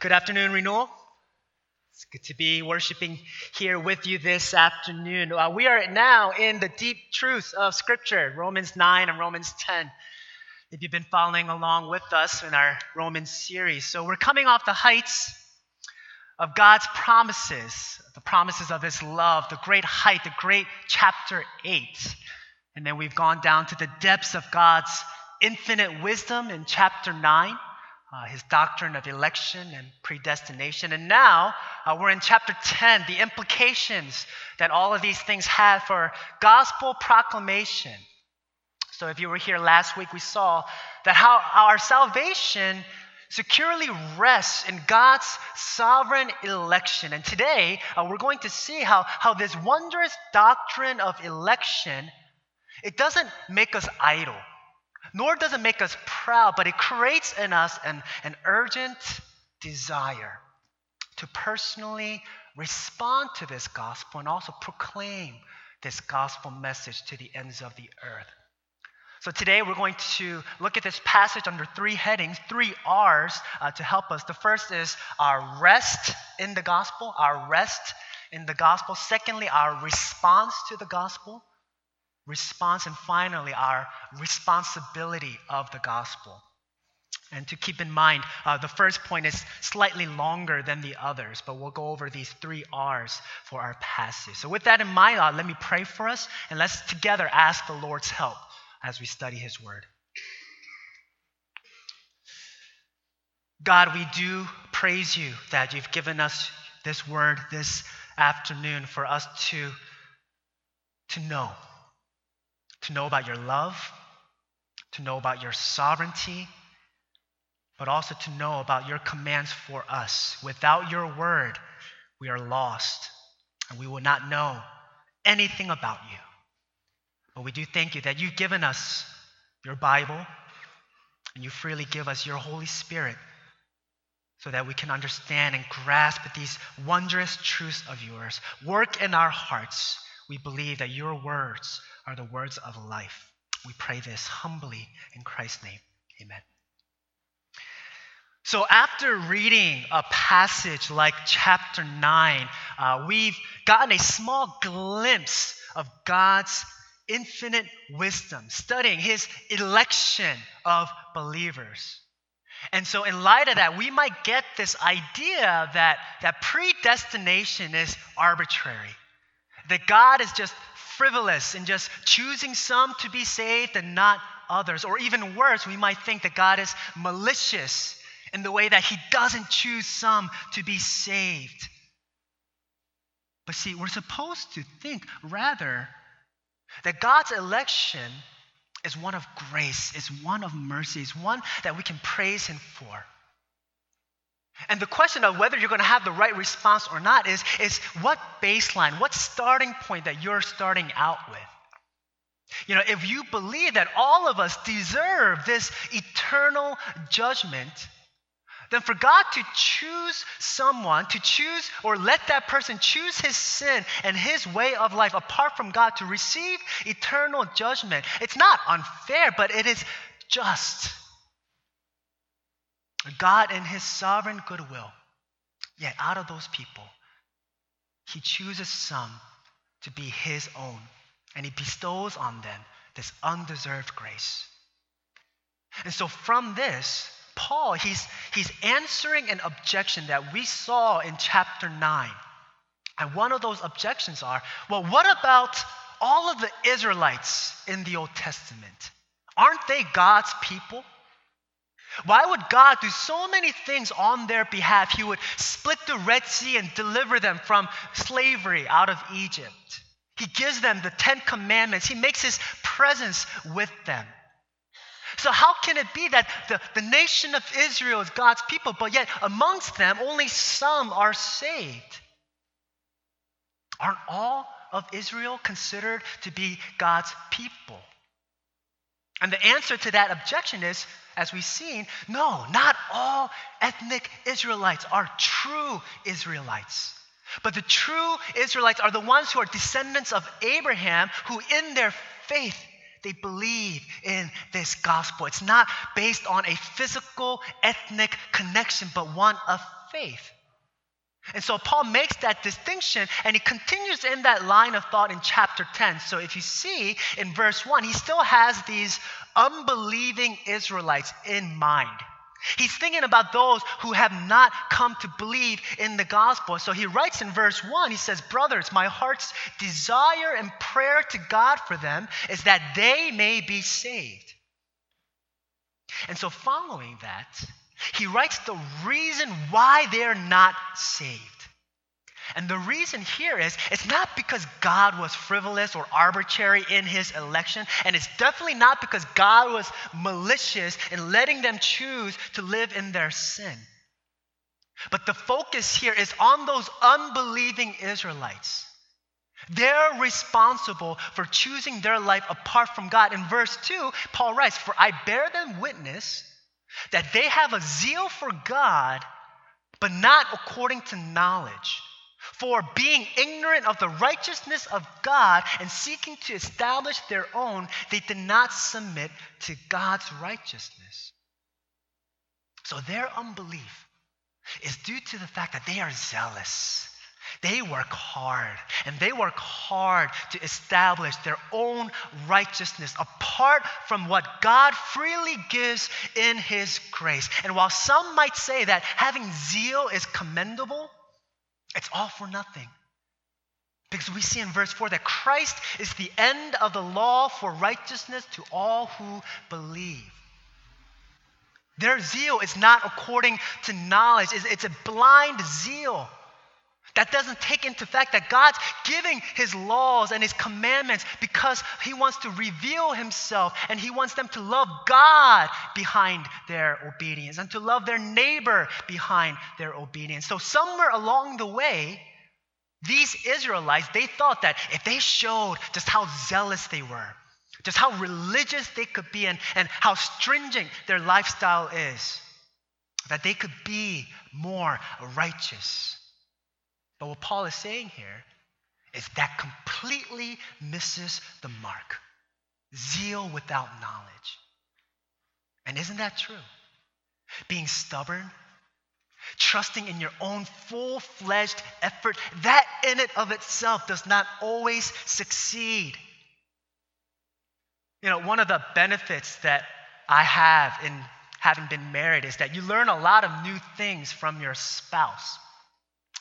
Good afternoon, Renewal. It's good to be worshiping here with you this afternoon. Uh, we are now in the deep truths of Scripture, Romans 9 and Romans 10. If you've been following along with us in our Romans series. So we're coming off the heights of God's promises, the promises of His love, the great height, the great chapter 8. And then we've gone down to the depths of God's infinite wisdom in chapter 9 uh, his doctrine of election and predestination. And now uh, we're in chapter 10, the implications that all of these things have for gospel proclamation. So, if you were here last week, we saw that how our salvation securely rests in God's sovereign election. And today, uh, we're going to see how, how this wondrous doctrine of election, it doesn't make us idle nor does it make us proud, but it creates in us an, an urgent desire to personally respond to this gospel and also proclaim this gospel message to the ends of the earth. So today we're going to look at this passage under three headings, three R's uh, to help us. The first is our rest in the gospel, our rest in the gospel. Secondly, our response to the gospel response, and finally, our responsibility of the gospel. And to keep in mind, uh, the first point is slightly longer than the others, but we'll go over these three R's for our passage. So, with that in mind, uh, let me pray for us, and let's together ask the Lord's help as we study His Word. God, we do praise you that you've given us this word this afternoon for us to, to know to know about your love, to know about your sovereignty, but also to know about your commands for us. Without your word, we are lost and we will not know anything about you. But we do thank you that you've given us your Bible and you freely give us your Holy Spirit so that we can understand and grasp these wondrous truths of yours. Work in our hearts. We believe that your words are the words of life. We pray this humbly in Christ's name. Amen. So, after reading a passage like chapter 9, uh, we've gotten a small glimpse of God's infinite wisdom, studying his election of believers. And so, in light of that, we might get this idea that, that predestination is arbitrary, that God is just frivolous in just choosing some to be saved and not others. Or even worse, we might think that God is malicious in the way that He doesn't choose some to be saved. But see, we're supposed to think rather that God's election is one of grace, is one of mercy, is one that we can praise Him for. And the question of whether you're going to have the right response or not is, is what baseline, what starting point that you're starting out with? You know, if you believe that all of us deserve this eternal judgment, then for God to choose someone, to choose or let that person choose his sin and his way of life apart from God to receive eternal judgment, it's not unfair, but it is just. God, in his sovereign goodwill, yet out of those people, he chooses some to be his own, and he bestows on them this undeserved grace. And so, from this, Paul, he's, he's answering an objection that we saw in chapter 9. And one of those objections are well, what about all of the Israelites in the Old Testament? Aren't they God's people? Why would God do so many things on their behalf? He would split the Red Sea and deliver them from slavery out of Egypt. He gives them the Ten Commandments, He makes His presence with them. So, how can it be that the, the nation of Israel is God's people, but yet amongst them only some are saved? Aren't all of Israel considered to be God's people? And the answer to that objection is as we've seen, no, not all ethnic Israelites are true Israelites. But the true Israelites are the ones who are descendants of Abraham, who in their faith, they believe in this gospel. It's not based on a physical, ethnic connection, but one of faith. And so Paul makes that distinction and he continues in that line of thought in chapter 10. So if you see in verse 1, he still has these unbelieving Israelites in mind. He's thinking about those who have not come to believe in the gospel. So he writes in verse 1, he says, Brothers, my heart's desire and prayer to God for them is that they may be saved. And so, following that, he writes the reason why they're not saved. And the reason here is it's not because God was frivolous or arbitrary in his election, and it's definitely not because God was malicious in letting them choose to live in their sin. But the focus here is on those unbelieving Israelites. They're responsible for choosing their life apart from God. In verse 2, Paul writes, For I bear them witness that they have a zeal for God, but not according to knowledge. For being ignorant of the righteousness of God and seeking to establish their own, they did not submit to God's righteousness. So their unbelief is due to the fact that they are zealous they work hard and they work hard to establish their own righteousness apart from what God freely gives in His grace. And while some might say that having zeal is commendable, it's all for nothing. Because we see in verse 4 that Christ is the end of the law for righteousness to all who believe. Their zeal is not according to knowledge, it's a blind zeal. That doesn't take into fact that God's giving his laws and his commandments because he wants to reveal himself and he wants them to love God behind their obedience and to love their neighbor behind their obedience. So somewhere along the way, these Israelites, they thought that if they showed just how zealous they were, just how religious they could be and, and how stringent their lifestyle is, that they could be more righteous. But what Paul is saying here is that completely misses the mark. Zeal without knowledge. And isn't that true? Being stubborn, trusting in your own full fledged effort, that in and of itself does not always succeed. You know, one of the benefits that I have in having been married is that you learn a lot of new things from your spouse.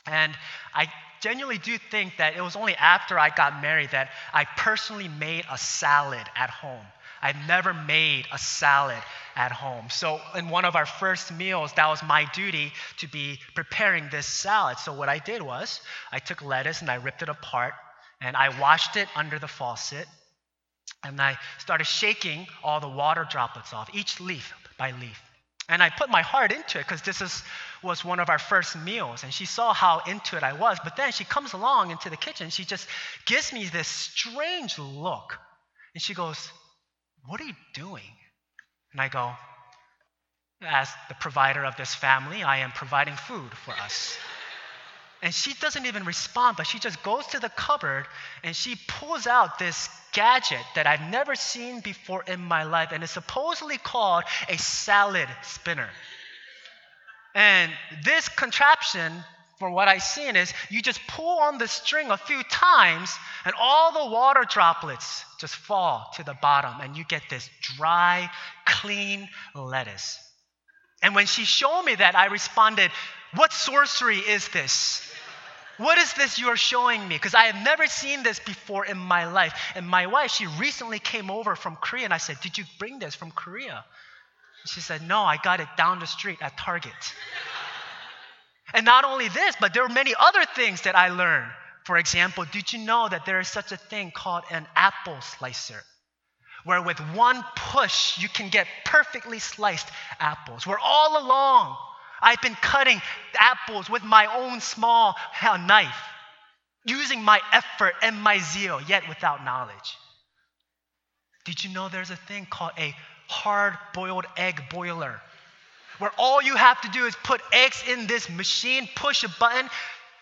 And I genuinely do think that it was only after I got married that I personally made a salad at home. I've never made a salad at home. So, in one of our first meals, that was my duty to be preparing this salad. So, what I did was I took lettuce and I ripped it apart and I washed it under the faucet and I started shaking all the water droplets off, each leaf by leaf. And I put my heart into it because this is, was one of our first meals. And she saw how into it I was. But then she comes along into the kitchen. She just gives me this strange look. And she goes, What are you doing? And I go, As the provider of this family, I am providing food for us. And she doesn't even respond, but she just goes to the cupboard and she pulls out this gadget that I've never seen before in my life, and it's supposedly called a salad spinner. And this contraption, from what I've seen, is you just pull on the string a few times, and all the water droplets just fall to the bottom, and you get this dry, clean lettuce. And when she showed me that, I responded, What sorcery is this? What is this you are showing me? Because I have never seen this before in my life. And my wife, she recently came over from Korea, and I said, Did you bring this from Korea? She said, No, I got it down the street at Target. and not only this, but there were many other things that I learned. For example, did you know that there is such a thing called an apple slicer? Where with one push, you can get perfectly sliced apples. Where all along, I've been cutting apples with my own small knife, using my effort and my zeal, yet without knowledge. Did you know there's a thing called a hard boiled egg boiler? Where all you have to do is put eggs in this machine, push a button,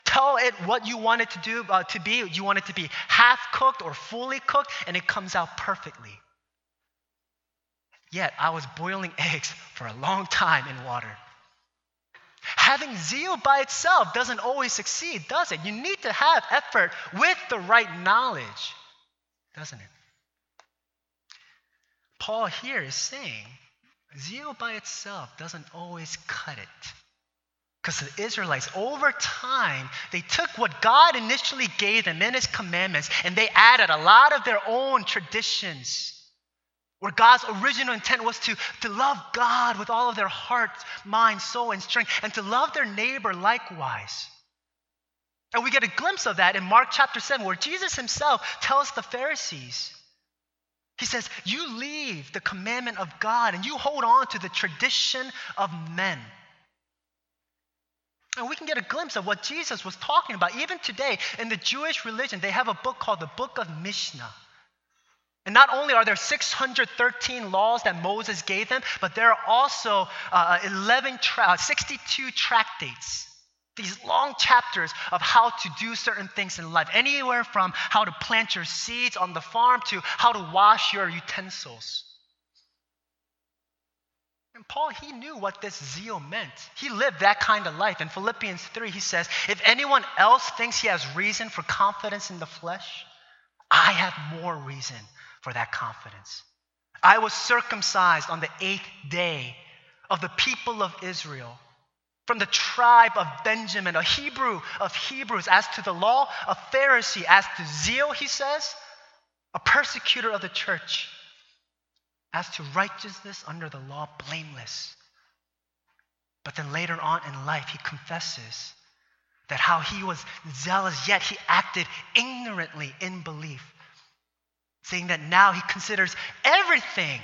tell it what you want it to do uh, to be. You want it to be half cooked or fully cooked, and it comes out perfectly. Yet I was boiling eggs for a long time in water. Having zeal by itself doesn't always succeed, does it? You need to have effort with the right knowledge, doesn't it? Paul here is saying zeal by itself doesn't always cut it. Because the Israelites, over time, they took what God initially gave them in His commandments and they added a lot of their own traditions. Where God's original intent was to, to love God with all of their heart, mind, soul, and strength, and to love their neighbor likewise. And we get a glimpse of that in Mark chapter 7, where Jesus himself tells the Pharisees, He says, You leave the commandment of God and you hold on to the tradition of men. And we can get a glimpse of what Jesus was talking about. Even today, in the Jewish religion, they have a book called the Book of Mishnah. And not only are there 613 laws that Moses gave them, but there are also uh, 11 tra- 62 tractates. These long chapters of how to do certain things in life, anywhere from how to plant your seeds on the farm to how to wash your utensils. And Paul, he knew what this zeal meant. He lived that kind of life. In Philippians 3, he says, If anyone else thinks he has reason for confidence in the flesh, I have more reason for that confidence. I was circumcised on the eighth day of the people of Israel, from the tribe of Benjamin, a Hebrew of Hebrews, as to the law, a Pharisee, as to zeal, he says, a persecutor of the church as to righteousness under the law, blameless. But then later on in life, he confesses that how he was zealous, yet he acted ignorantly in belief, saying that now he considers everything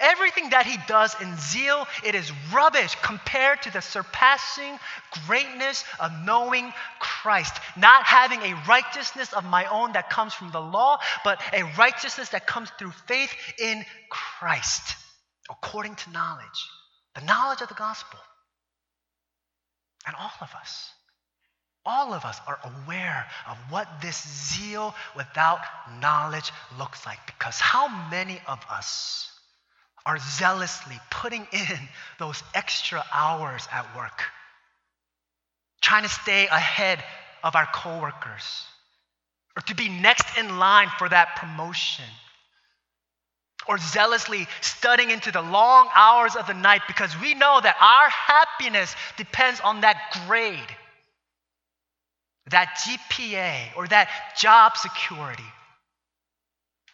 Everything that he does in zeal, it is rubbish compared to the surpassing greatness of knowing Christ. Not having a righteousness of my own that comes from the law, but a righteousness that comes through faith in Christ, according to knowledge, the knowledge of the gospel. And all of us, all of us are aware of what this zeal without knowledge looks like. Because how many of us, are zealously putting in those extra hours at work, trying to stay ahead of our coworkers, or to be next in line for that promotion, or zealously studying into the long hours of the night because we know that our happiness depends on that grade, that GPA, or that job security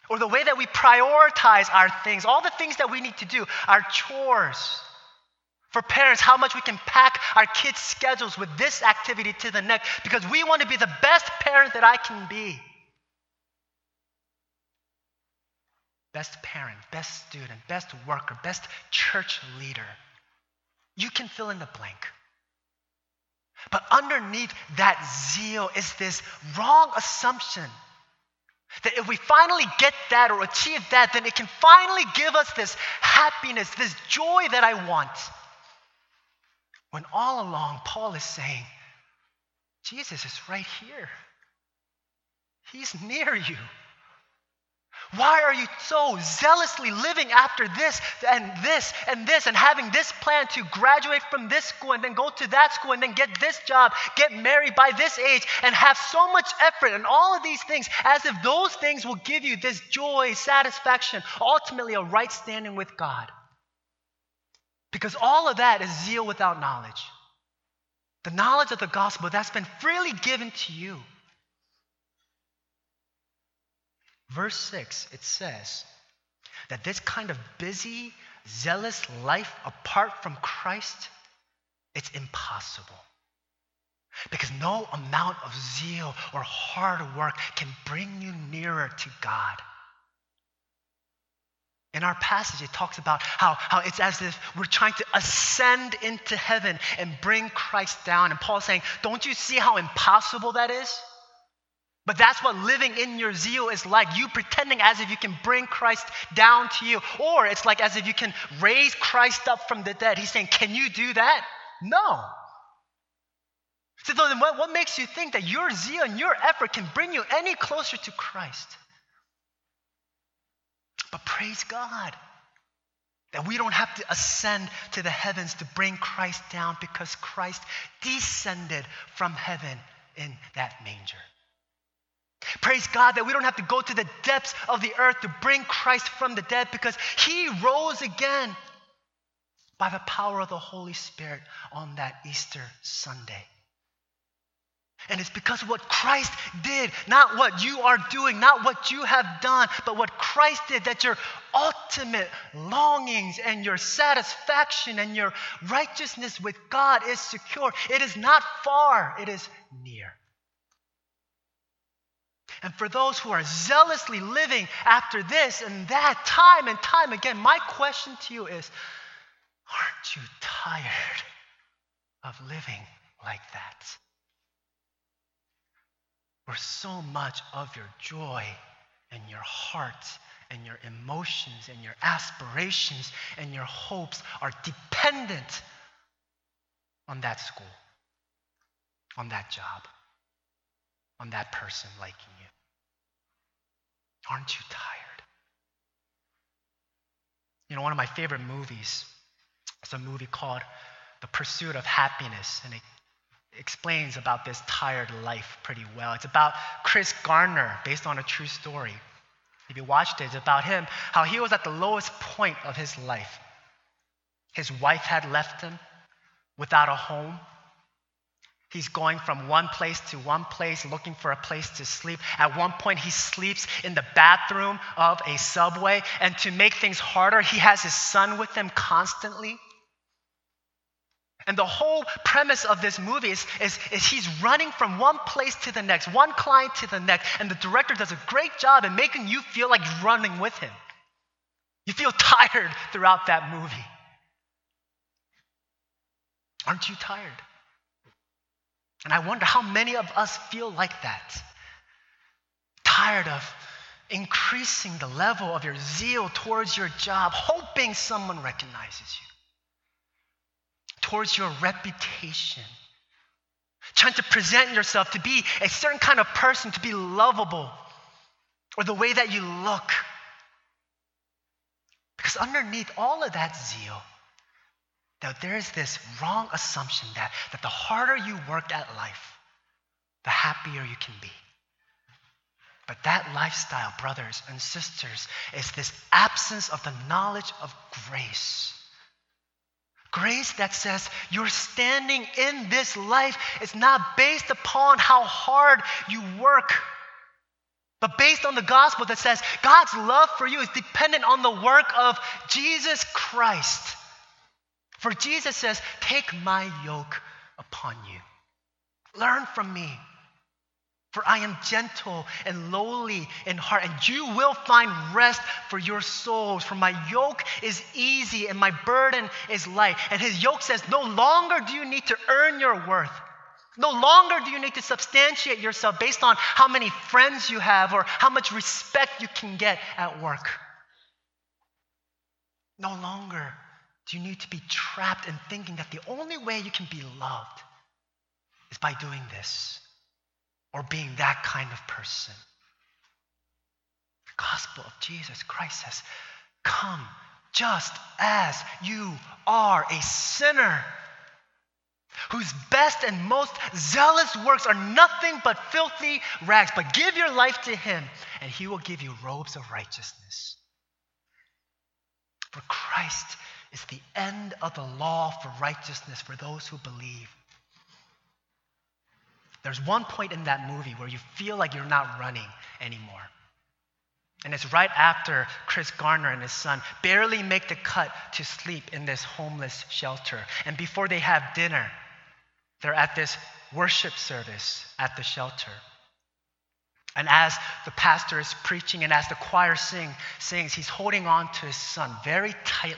or the way that we prioritize our things, all the things that we need to do, our chores. For parents, how much we can pack our kids' schedules with this activity to the next because we want to be the best parent that I can be. Best parent, best student, best worker, best church leader. You can fill in the blank. But underneath that zeal is this wrong assumption that if we finally get that or achieve that, then it can finally give us this happiness, this joy that I want. When all along, Paul is saying, Jesus is right here. He's near you. Why are you so zealously living after this and this and this and having this plan to graduate from this school and then go to that school and then get this job, get married by this age, and have so much effort and all of these things as if those things will give you this joy, satisfaction, ultimately a right standing with God? Because all of that is zeal without knowledge. The knowledge of the gospel that's been freely given to you. Verse 6, it says that this kind of busy, zealous life apart from Christ, it's impossible. Because no amount of zeal or hard work can bring you nearer to God. In our passage, it talks about how, how it's as if we're trying to ascend into heaven and bring Christ down. And Paul's saying, Don't you see how impossible that is? But that's what living in your zeal is like. You pretending as if you can bring Christ down to you. Or it's like as if you can raise Christ up from the dead. He's saying, Can you do that? No. So then what, what makes you think that your zeal and your effort can bring you any closer to Christ? But praise God. That we don't have to ascend to the heavens to bring Christ down because Christ descended from heaven in that manger. Praise God that we don't have to go to the depths of the earth to bring Christ from the dead because he rose again by the power of the Holy Spirit on that Easter Sunday. And it's because of what Christ did, not what you are doing, not what you have done, but what Christ did, that your ultimate longings and your satisfaction and your righteousness with God is secure. It is not far, it is near. And for those who are zealously living after this and that time and time again, my question to you is aren't you tired of living like that? Where so much of your joy and your heart and your emotions and your aspirations and your hopes are dependent on that school, on that job, on that person liking you. Aren't you tired? You know, one of my favorite movies is a movie called The Pursuit of Happiness, and it explains about this tired life pretty well. It's about Chris Garner, based on a true story. If you watched it, it's about him, how he was at the lowest point of his life. His wife had left him without a home. He's going from one place to one place looking for a place to sleep. At one point, he sleeps in the bathroom of a subway. And to make things harder, he has his son with him constantly. And the whole premise of this movie is, is, is, he's running from one place to the next, one client to the next. And the director does a great job in making you feel like you're running with him. You feel tired throughout that movie. Aren't you tired? And I wonder how many of us feel like that. Tired of increasing the level of your zeal towards your job, hoping someone recognizes you, towards your reputation, trying to present yourself to be a certain kind of person, to be lovable, or the way that you look. Because underneath all of that zeal, now, there is this wrong assumption that, that the harder you work at life, the happier you can be. But that lifestyle, brothers and sisters, is this absence of the knowledge of grace. Grace that says your standing in this life is not based upon how hard you work, but based on the gospel that says God's love for you is dependent on the work of Jesus Christ. For Jesus says, Take my yoke upon you. Learn from me. For I am gentle and lowly in heart, and you will find rest for your souls. For my yoke is easy and my burden is light. And his yoke says, No longer do you need to earn your worth. No longer do you need to substantiate yourself based on how many friends you have or how much respect you can get at work. No longer do you need to be trapped in thinking that the only way you can be loved is by doing this or being that kind of person? The gospel of Jesus Christ says, Come just as you are a sinner whose best and most zealous works are nothing but filthy rags. But give your life to him, and he will give you robes of righteousness. For Christ is the end of the law for righteousness for those who believe. There's one point in that movie where you feel like you're not running anymore. And it's right after Chris Garner and his son barely make the cut to sleep in this homeless shelter. And before they have dinner, they're at this worship service at the shelter. And as the pastor is preaching and as the choir sing, sings, he's holding on to his son very tightly.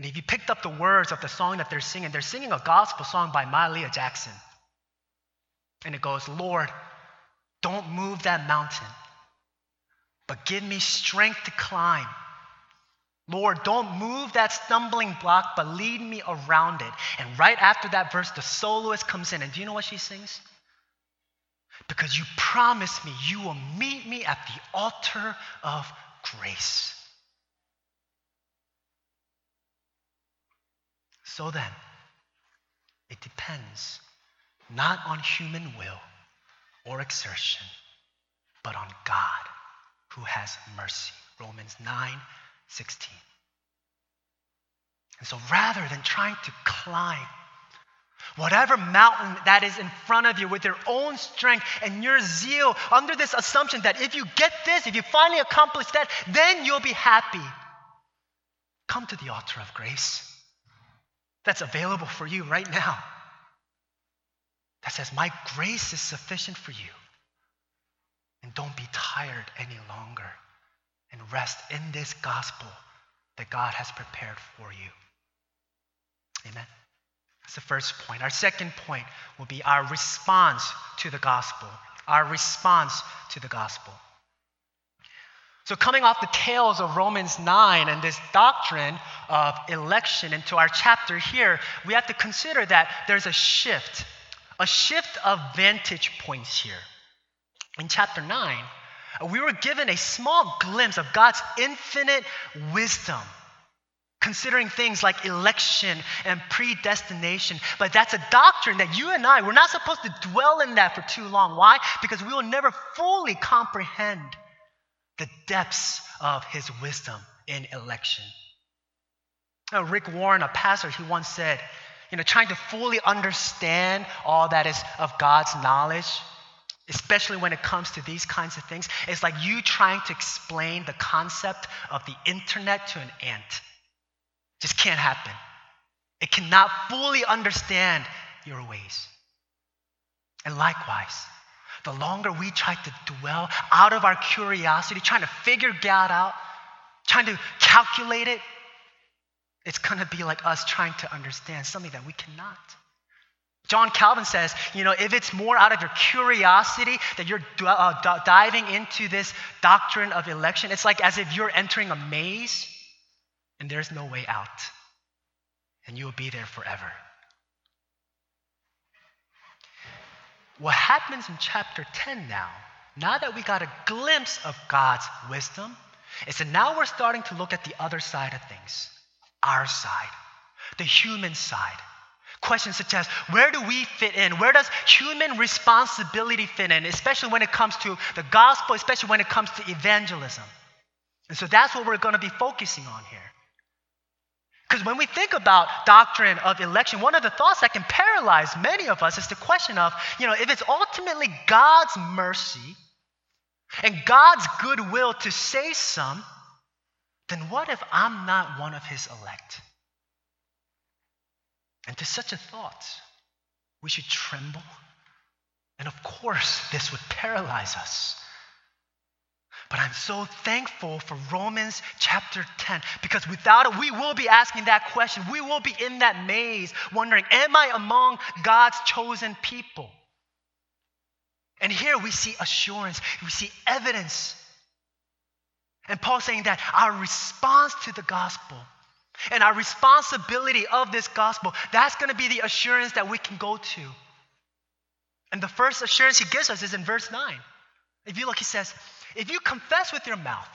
And if you picked up the words of the song that they're singing, they're singing a gospel song by Mahalia Jackson. And it goes, Lord, don't move that mountain, but give me strength to climb. Lord, don't move that stumbling block, but lead me around it. And right after that verse, the soloist comes in. And do you know what she sings? Because you promised me you will meet me at the altar of grace. So then, it depends not on human will or exertion, but on God who has mercy. Romans 9 16. And so rather than trying to climb whatever mountain that is in front of you with your own strength and your zeal, under this assumption that if you get this, if you finally accomplish that, then you'll be happy, come to the altar of grace that's available for you right now. That says, My grace is sufficient for you. And don't be tired any longer. And rest in this gospel that God has prepared for you. Amen. That's the first point. Our second point will be our response to the gospel. Our response to the gospel. So, coming off the tails of Romans 9 and this doctrine of election into our chapter here, we have to consider that there's a shift, a shift of vantage points here. In chapter 9, we were given a small glimpse of God's infinite wisdom considering things like election and predestination. But that's a doctrine that you and I, we're not supposed to dwell in that for too long. Why? Because we will never fully comprehend the depths of his wisdom in election. Now, Rick Warren, a pastor, he once said, you know, trying to fully understand all that is of God's knowledge, especially when it comes to these kinds of things, it's like you trying to explain the concept of the internet to an ant. Just can't happen. It cannot fully understand your ways. And likewise, the longer we try to dwell out of our curiosity, trying to figure God out, trying to calculate it, it's going to be like us trying to understand something that we cannot. John Calvin says, you know, if it's more out of your curiosity that you're uh, diving into this doctrine of election, it's like as if you're entering a maze and there's no way out. And you will be there forever. What happens in chapter 10 now, now that we got a glimpse of God's wisdom, is that now we're starting to look at the other side of things, our side, the human side. Questions such as where do we fit in? Where does human responsibility fit in, especially when it comes to the gospel, especially when it comes to evangelism? And so that's what we're going to be focusing on here. Because when we think about doctrine of election, one of the thoughts that can paralyze many of us is the question of, you know, if it's ultimately God's mercy and God's goodwill to save some, then what if I'm not one of his elect? And to such a thought, we should tremble. And of course, this would paralyze us. But I'm so thankful for Romans chapter 10 because without it, we will be asking that question. We will be in that maze wondering, Am I among God's chosen people? And here we see assurance, we see evidence. And Paul saying that our response to the gospel and our responsibility of this gospel, that's going to be the assurance that we can go to. And the first assurance he gives us is in verse 9. If you look, he says, if you confess with your mouth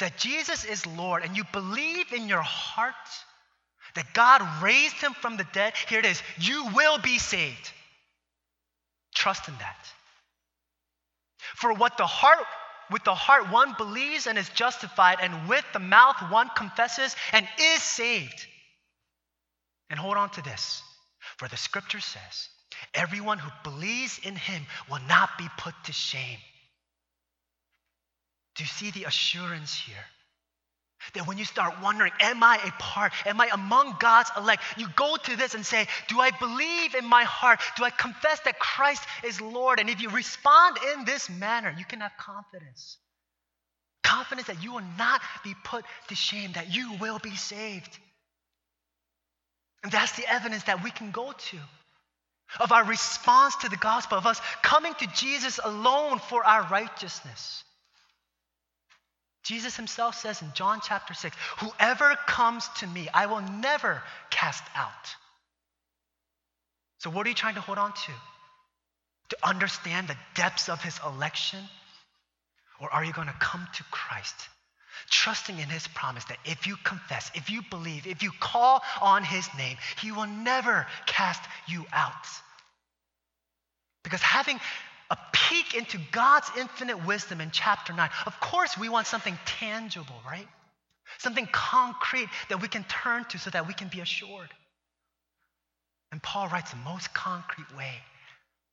that Jesus is Lord and you believe in your heart that God raised him from the dead, here it is, you will be saved. Trust in that. For what the heart with the heart one believes and is justified, and with the mouth one confesses and is saved. And hold on to this, for the scripture says, everyone who believes in him will not be put to shame. Do you see the assurance here? That when you start wondering, am I a part? Am I among God's elect? You go to this and say, Do I believe in my heart? Do I confess that Christ is Lord? And if you respond in this manner, you can have confidence. Confidence that you will not be put to shame, that you will be saved. And that's the evidence that we can go to of our response to the gospel, of us coming to Jesus alone for our righteousness. Jesus himself says in John chapter 6 Whoever comes to me, I will never cast out. So, what are you trying to hold on to? To understand the depths of his election? Or are you going to come to Christ trusting in his promise that if you confess, if you believe, if you call on his name, he will never cast you out. Because having a peek into God's infinite wisdom in chapter 9, of course, we want something tangible, right? Something concrete that we can turn to so that we can be assured. And Paul writes the most concrete way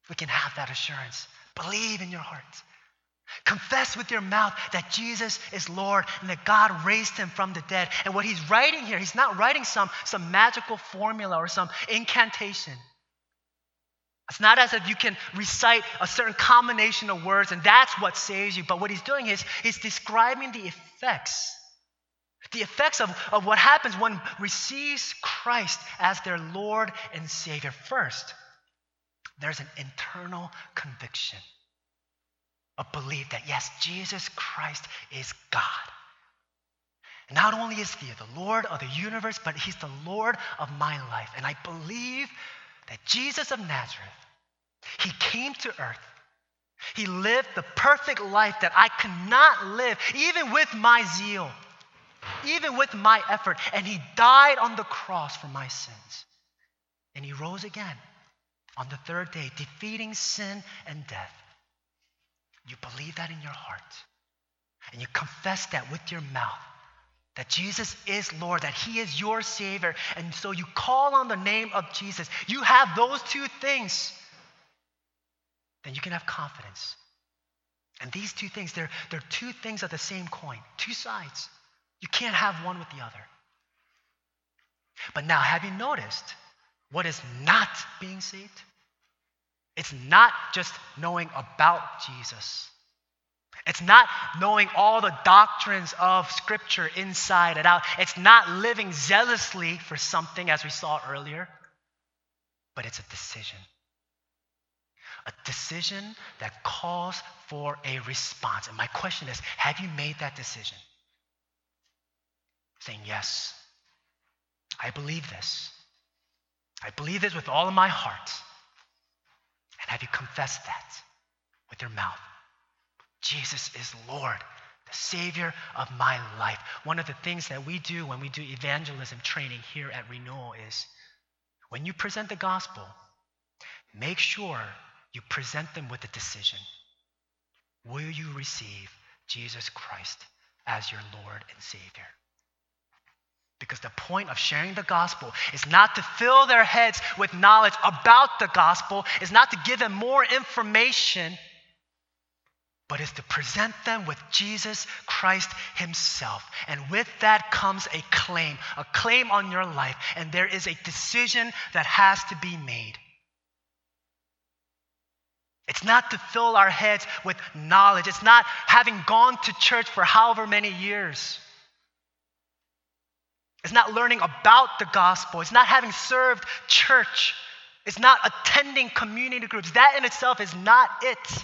we can have that assurance. Believe in your heart. Confess with your mouth that Jesus is Lord and that God raised him from the dead. And what he's writing here, he's not writing some, some magical formula or some incantation. It's not as if you can recite a certain combination of words and that's what saves you. But what he's doing is he's describing the effects. The effects of, of what happens when receives Christ as their Lord and Savior. First, there's an internal conviction a belief that yes, Jesus Christ is God. not only is he the Lord of the universe, but he's the Lord of my life. And I believe that Jesus of Nazareth, he came to earth. He lived the perfect life that I could not live, even with my zeal, even with my effort. And he died on the cross for my sins. And he rose again on the third day, defeating sin and death. You believe that in your heart. And you confess that with your mouth that Jesus is Lord, that He is your Savior. And so you call on the name of Jesus. You have those two things. Then you can have confidence. And these two things, they're, they're two things of the same coin, two sides. You can't have one with the other. But now, have you noticed what is not being saved? It's not just knowing about Jesus. It's not knowing all the doctrines of Scripture inside and out. It's not living zealously for something, as we saw earlier, but it's a decision. A decision that calls for a response. And my question is have you made that decision? Saying, Yes, I believe this. I believe this with all of my heart. And have you confessed that with your mouth? Jesus is Lord, the Savior of my life. One of the things that we do when we do evangelism training here at Renewal is when you present the gospel, make sure you present them with a decision. Will you receive Jesus Christ as your Lord and Savior? Because the point of sharing the gospel is not to fill their heads with knowledge about the gospel, is not to give them more information, but is to present them with Jesus Christ Himself. And with that comes a claim, a claim on your life, and there is a decision that has to be made. It's not to fill our heads with knowledge. It's not having gone to church for however many years. It's not learning about the gospel. It's not having served church. It's not attending community groups. That in itself is not it.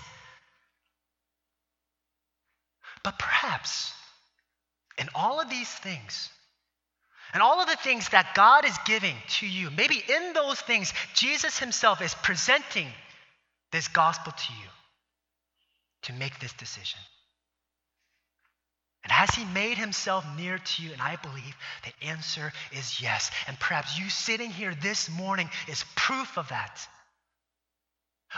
But perhaps in all of these things, and all of the things that God is giving to you, maybe in those things, Jesus Himself is presenting this gospel to you to make this decision. And has he made himself near to you? And I believe the answer is yes. And perhaps you sitting here this morning is proof of that.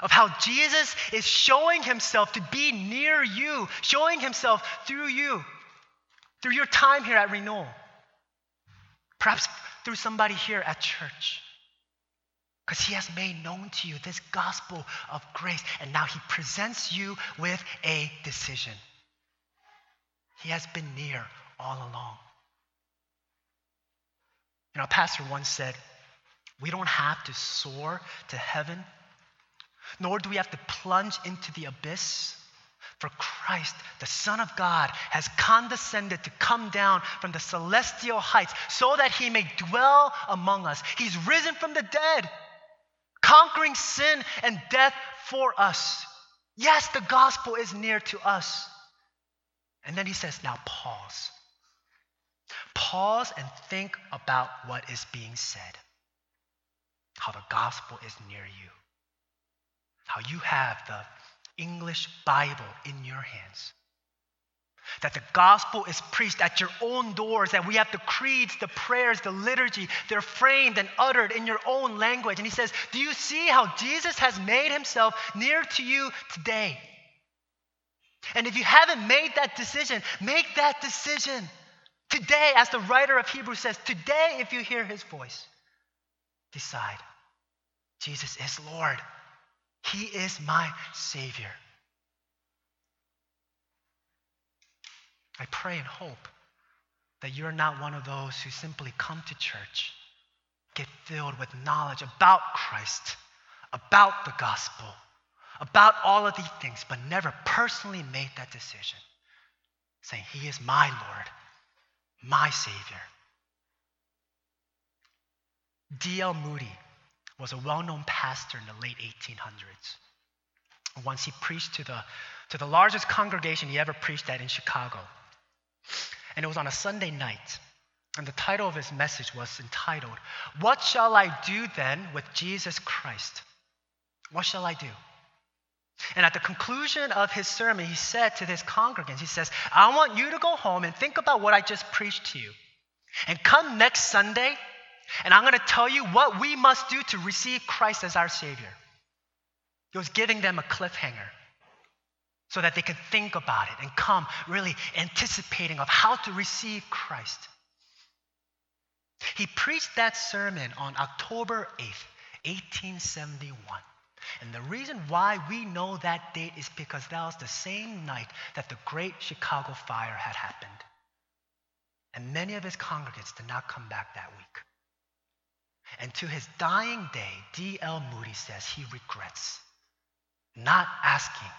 Of how Jesus is showing himself to be near you, showing himself through you, through your time here at Renewal. Perhaps through somebody here at church. Because he has made known to you this gospel of grace. And now he presents you with a decision. He has been near all along. You know, a pastor once said, We don't have to soar to heaven, nor do we have to plunge into the abyss. For Christ, the Son of God, has condescended to come down from the celestial heights so that he may dwell among us. He's risen from the dead, conquering sin and death for us. Yes, the gospel is near to us. And then he says, now pause. Pause and think about what is being said. How the gospel is near you. How you have the English Bible in your hands. That the gospel is preached at your own doors, that we have the creeds, the prayers, the liturgy, they're framed and uttered in your own language. And he says, Do you see how Jesus has made himself near to you today? And if you haven't made that decision, make that decision today, as the writer of Hebrews says, today, if you hear his voice, decide Jesus is Lord, he is my Savior. I pray and hope that you're not one of those who simply come to church, get filled with knowledge about Christ, about the gospel, about all of these things, but never personally made that decision, saying, He is my Lord, my Savior. D.L. Moody was a well known pastor in the late 1800s. Once he preached to the, to the largest congregation he ever preached at in Chicago. And it was on a Sunday night. And the title of his message was entitled, What Shall I Do Then with Jesus Christ? What shall I do? And at the conclusion of his sermon, he said to his congregants, He says, I want you to go home and think about what I just preached to you. And come next Sunday, and I'm going to tell you what we must do to receive Christ as our Savior. He was giving them a cliffhanger so that they could think about it and come really anticipating of how to receive Christ. He preached that sermon on October 8th, 1871. And the reason why we know that date is because that was the same night that the Great Chicago Fire had happened. And many of his congregants did not come back that week. And to his dying day, D.L. Moody says he regrets not asking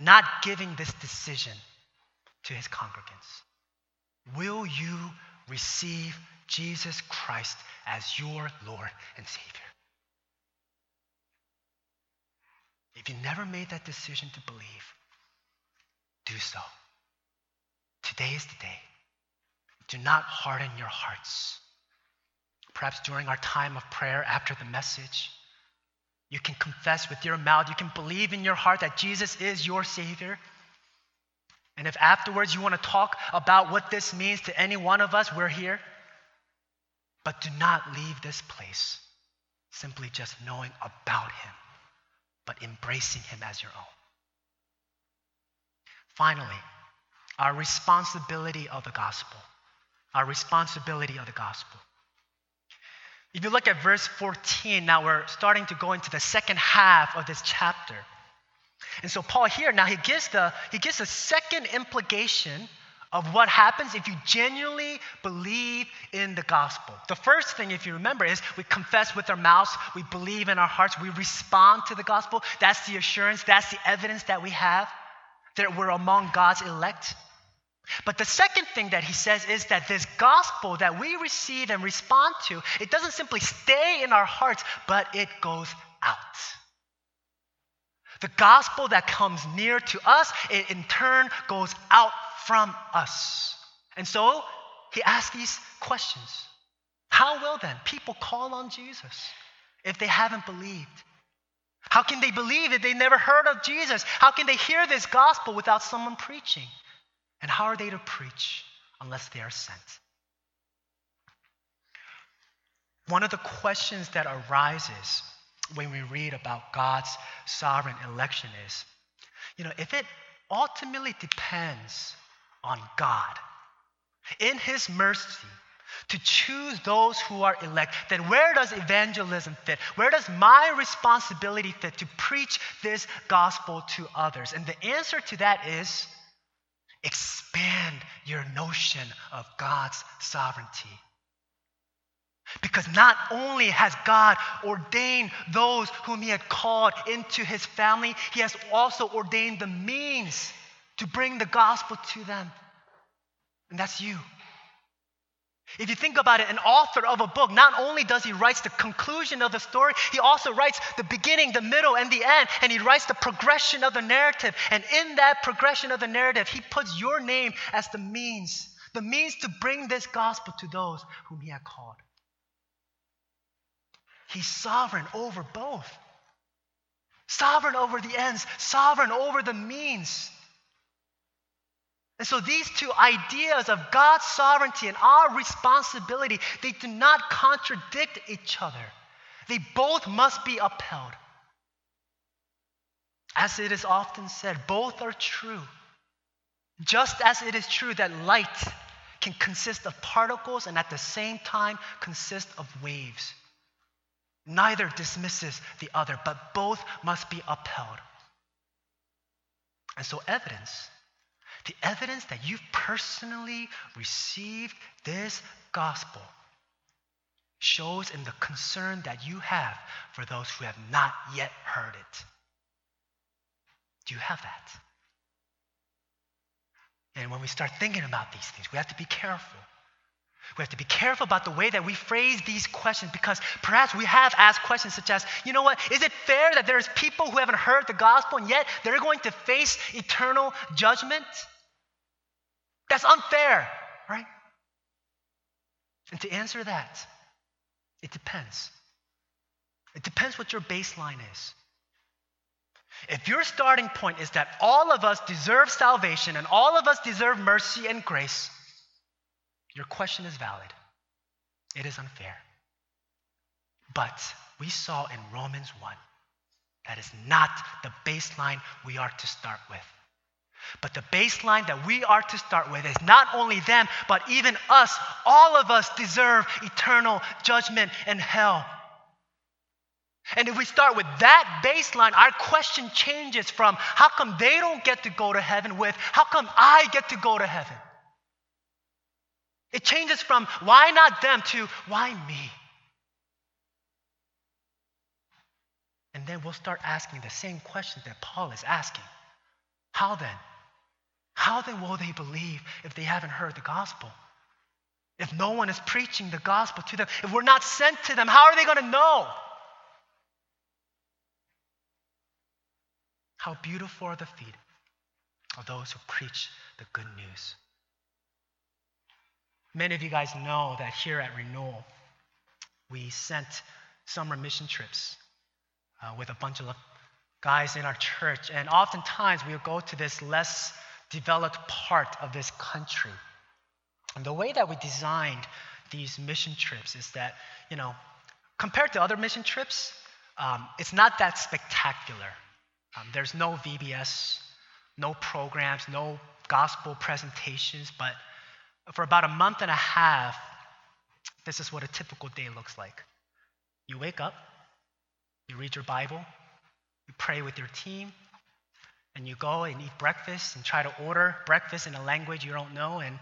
not giving this decision to his congregants. Will you receive Jesus Christ as your Lord and Savior? If you never made that decision to believe, do so. Today is the day. Do not harden your hearts. Perhaps during our time of prayer after the message, you can confess with your mouth, you can believe in your heart that Jesus is your Savior. And if afterwards you want to talk about what this means to any one of us, we're here. But do not leave this place simply just knowing about Him, but embracing Him as your own. Finally, our responsibility of the gospel. Our responsibility of the gospel. If you look at verse 14, now we're starting to go into the second half of this chapter. And so Paul here now he gives the he gives a second implication of what happens if you genuinely believe in the gospel. The first thing, if you remember, is we confess with our mouths, we believe in our hearts, we respond to the gospel. That's the assurance, that's the evidence that we have that we're among God's elect. But the second thing that he says is that this gospel that we receive and respond to, it doesn't simply stay in our hearts, but it goes out. The gospel that comes near to us, it in turn goes out from us. And so he asks these questions How will then people call on Jesus if they haven't believed? How can they believe if they never heard of Jesus? How can they hear this gospel without someone preaching? And how are they to preach unless they are sent? One of the questions that arises when we read about God's sovereign election is you know, if it ultimately depends on God in His mercy to choose those who are elect, then where does evangelism fit? Where does my responsibility fit to preach this gospel to others? And the answer to that is expand your notion of God's sovereignty. Because not only has God ordained those whom He had called into His family, He has also ordained the means to bring the gospel to them. And that's you. If you think about it, an author of a book, not only does he write the conclusion of the story, he also writes the beginning, the middle, and the end, and he writes the progression of the narrative. And in that progression of the narrative, he puts your name as the means, the means to bring this gospel to those whom he had called. He's sovereign over both. Sovereign over the ends, sovereign over the means. And so these two ideas of God's sovereignty and our responsibility, they do not contradict each other. They both must be upheld. As it is often said, both are true. Just as it is true that light can consist of particles and at the same time consist of waves. Neither dismisses the other, but both must be upheld. And so, evidence, the evidence that you've personally received this gospel, shows in the concern that you have for those who have not yet heard it. Do you have that? And when we start thinking about these things, we have to be careful. We have to be careful about the way that we phrase these questions because perhaps we have asked questions such as, you know what, is it fair that there's people who haven't heard the gospel and yet they're going to face eternal judgment? That's unfair, right? And to answer that, it depends. It depends what your baseline is. If your starting point is that all of us deserve salvation and all of us deserve mercy and grace, your question is valid. It is unfair. But we saw in Romans 1 that is not the baseline we are to start with. But the baseline that we are to start with is not only them, but even us. All of us deserve eternal judgment and hell. And if we start with that baseline, our question changes from how come they don't get to go to heaven with how come I get to go to heaven? It changes from why not them to why me? And then we'll start asking the same questions that Paul is asking. How then? How then will they believe if they haven't heard the gospel? If no one is preaching the gospel to them, if we're not sent to them, how are they going to know? How beautiful are the feet of those who preach the good news. Many of you guys know that here at Renewal, we sent summer mission trips uh, with a bunch of guys in our church. And oftentimes we would go to this less developed part of this country. And the way that we designed these mission trips is that, you know, compared to other mission trips, um, it's not that spectacular. Um, there's no VBS, no programs, no gospel presentations, but for about a month and a half, this is what a typical day looks like. You wake up, you read your Bible, you pray with your team, and you go and eat breakfast and try to order breakfast in a language you don't know, and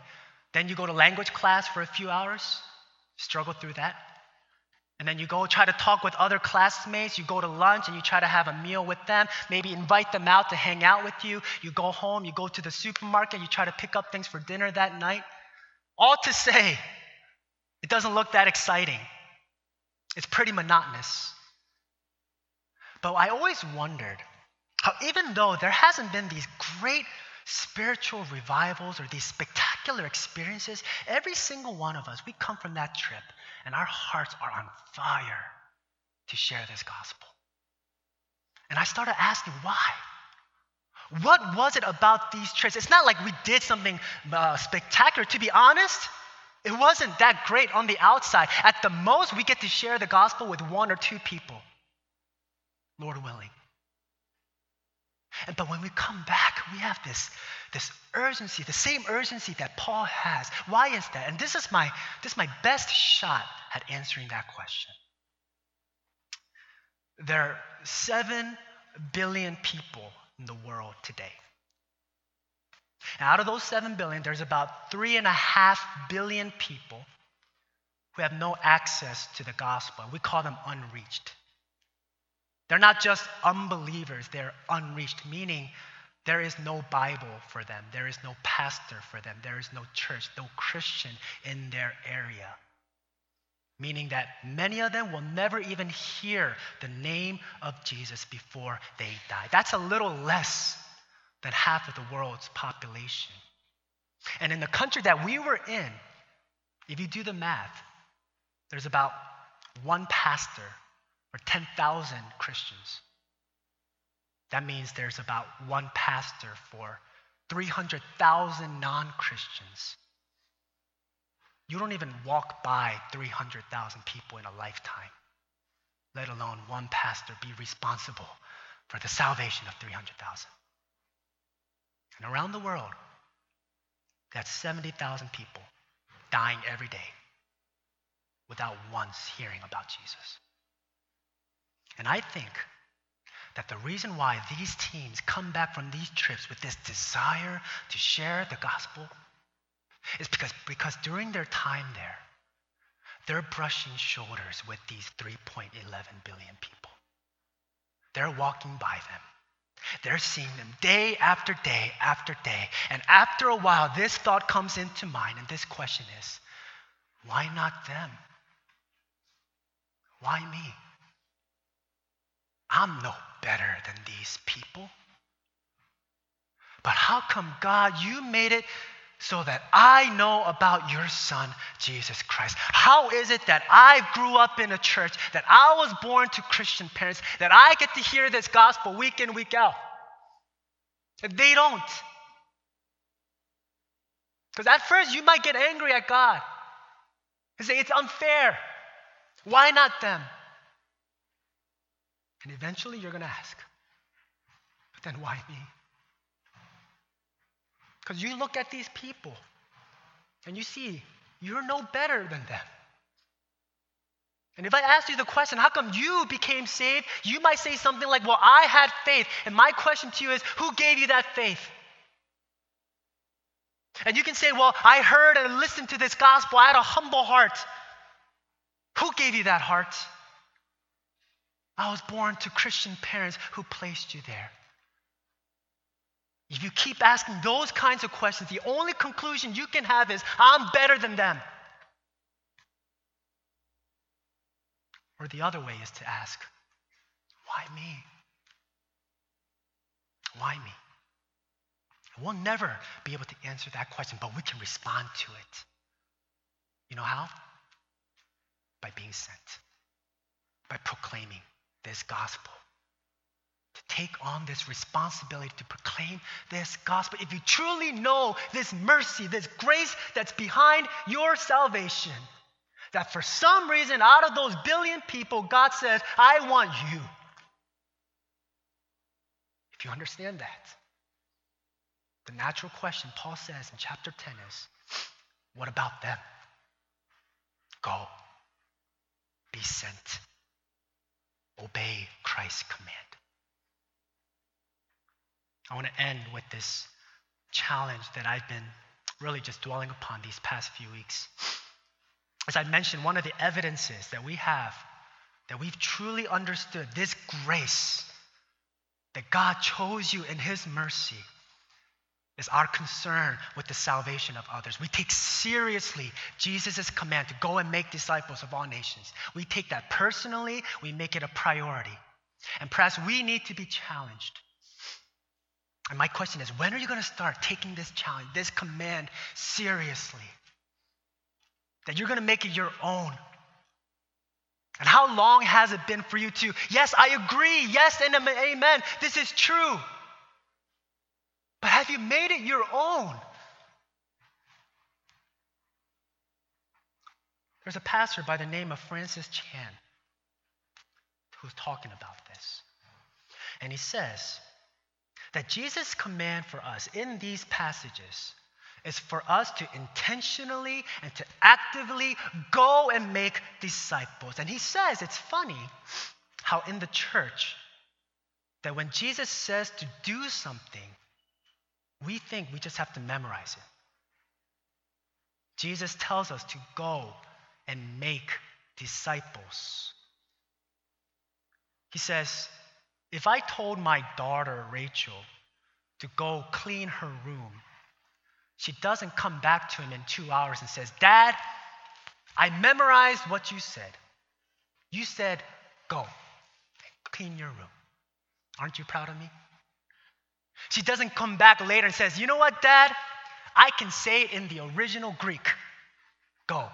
then you go to language class for a few hours, struggle through that. And then you go try to talk with other classmates. You go to lunch and you try to have a meal with them. Maybe invite them out to hang out with you. You go home, you go to the supermarket, you try to pick up things for dinner that night. All to say, it doesn't look that exciting. It's pretty monotonous. But I always wondered how, even though there hasn't been these great spiritual revivals or these spectacular experiences, every single one of us, we come from that trip and our hearts are on fire to share this gospel. And I started asking why. What was it about these trips? It's not like we did something uh, spectacular. To be honest, it wasn't that great on the outside. At the most, we get to share the gospel with one or two people, Lord willing. And, but when we come back, we have this, this urgency, the same urgency that Paul has. Why is that? And this is my, this is my best shot at answering that question. There are 7 billion people in the world today. And out of those 7 billion, there's about 3.5 billion people who have no access to the gospel. We call them unreached. They're not just unbelievers, they're unreached, meaning there is no Bible for them, there is no pastor for them, there is no church, no Christian in their area. Meaning that many of them will never even hear the name of Jesus before they die. That's a little less than half of the world's population. And in the country that we were in, if you do the math, there's about one pastor or 10,000 Christians. That means there's about one pastor for 300,000 non Christians. You don't even walk by 300,000 people in a lifetime, let alone one pastor be responsible for the salvation of 300,000. And around the world, that's 70,000 people dying every day without once hearing about Jesus. And I think that the reason why these teams come back from these trips with this desire to share the gospel is because, because during their time there, they're brushing shoulders with these 3.11 billion people. They're walking by them. They're seeing them day after day after day. And after a while, this thought comes into mind, and this question is why not them? Why me? I'm no better than these people. But how come, God, you made it so that I know about your son, Jesus Christ? How is it that I grew up in a church, that I was born to Christian parents, that I get to hear this gospel week in, week out? And they don't. Because at first you might get angry at God and say, it's unfair. Why not them? And eventually you're going to ask, but then why me? Because you look at these people and you see you're no better than them. And if I ask you the question, how come you became saved? You might say something like, well, I had faith. And my question to you is, who gave you that faith? And you can say, well, I heard and listened to this gospel. I had a humble heart. Who gave you that heart? I was born to Christian parents who placed you there. If you keep asking those kinds of questions, the only conclusion you can have is, I'm better than them. Or the other way is to ask, why me? Why me? We'll never be able to answer that question, but we can respond to it. You know how? By being sent, by proclaiming this gospel. Take on this responsibility to proclaim this gospel. If you truly know this mercy, this grace that's behind your salvation, that for some reason, out of those billion people, God says, I want you. If you understand that, the natural question Paul says in chapter 10 is, What about them? Go, be sent, obey Christ's command. I want to end with this challenge that I've been really just dwelling upon these past few weeks. As I mentioned, one of the evidences that we have that we've truly understood this grace that God chose you in His mercy is our concern with the salvation of others. We take seriously Jesus' command to go and make disciples of all nations. We take that personally, we make it a priority. And perhaps we need to be challenged. And my question is when are you going to start taking this challenge, this command seriously? that you're going to make it your own. And how long has it been for you to, yes, I agree, yes, and amen, this is true. But have you made it your own? There's a pastor by the name of Francis Chan who's talking about this. And he says that Jesus' command for us in these passages is for us to intentionally and to actively go and make disciples. And he says it's funny how in the church, that when Jesus says to do something, we think we just have to memorize it. Jesus tells us to go and make disciples. He says, if I told my daughter Rachel to go clean her room, she doesn't come back to him in two hours and says, Dad, I memorized what you said. You said, go, clean your room. Aren't you proud of me? She doesn't come back later and says, You know what, Dad? I can say it in the original Greek. Go,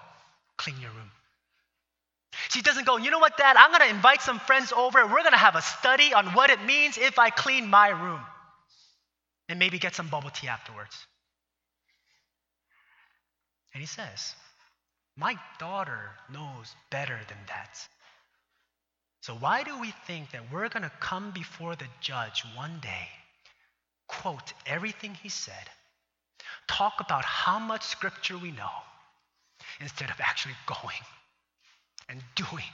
clean your room. She doesn't go, You know what, Dad? I'm going to invite some friends over. We're going to have a study on what it means if I clean my room. and maybe get some bubble tea afterwards. And he says, My daughter knows better than that. So, why do we think that we're going to come before the judge one day, quote everything he said, talk about how much scripture we know, instead of actually going and doing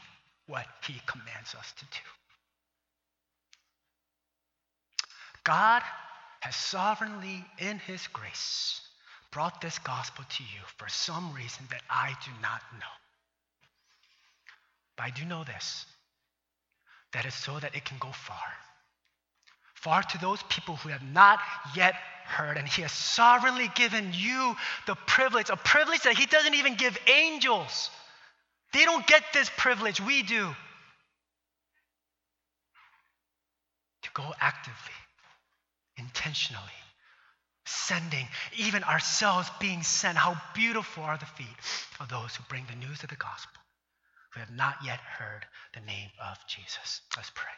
what he commands us to do? God has sovereignly, in his grace, brought this gospel to you for some reason that I do not know. But I do know this that is so that it can go far. Far to those people who have not yet heard. And He has sovereignly given you the privilege, a privilege that He doesn't even give angels. They don't get this privilege, we do. To go actively, intentionally, sending, even ourselves being sent. How beautiful are the feet of those who bring the news of the gospel, who have not yet heard the name of Jesus. Let's pray.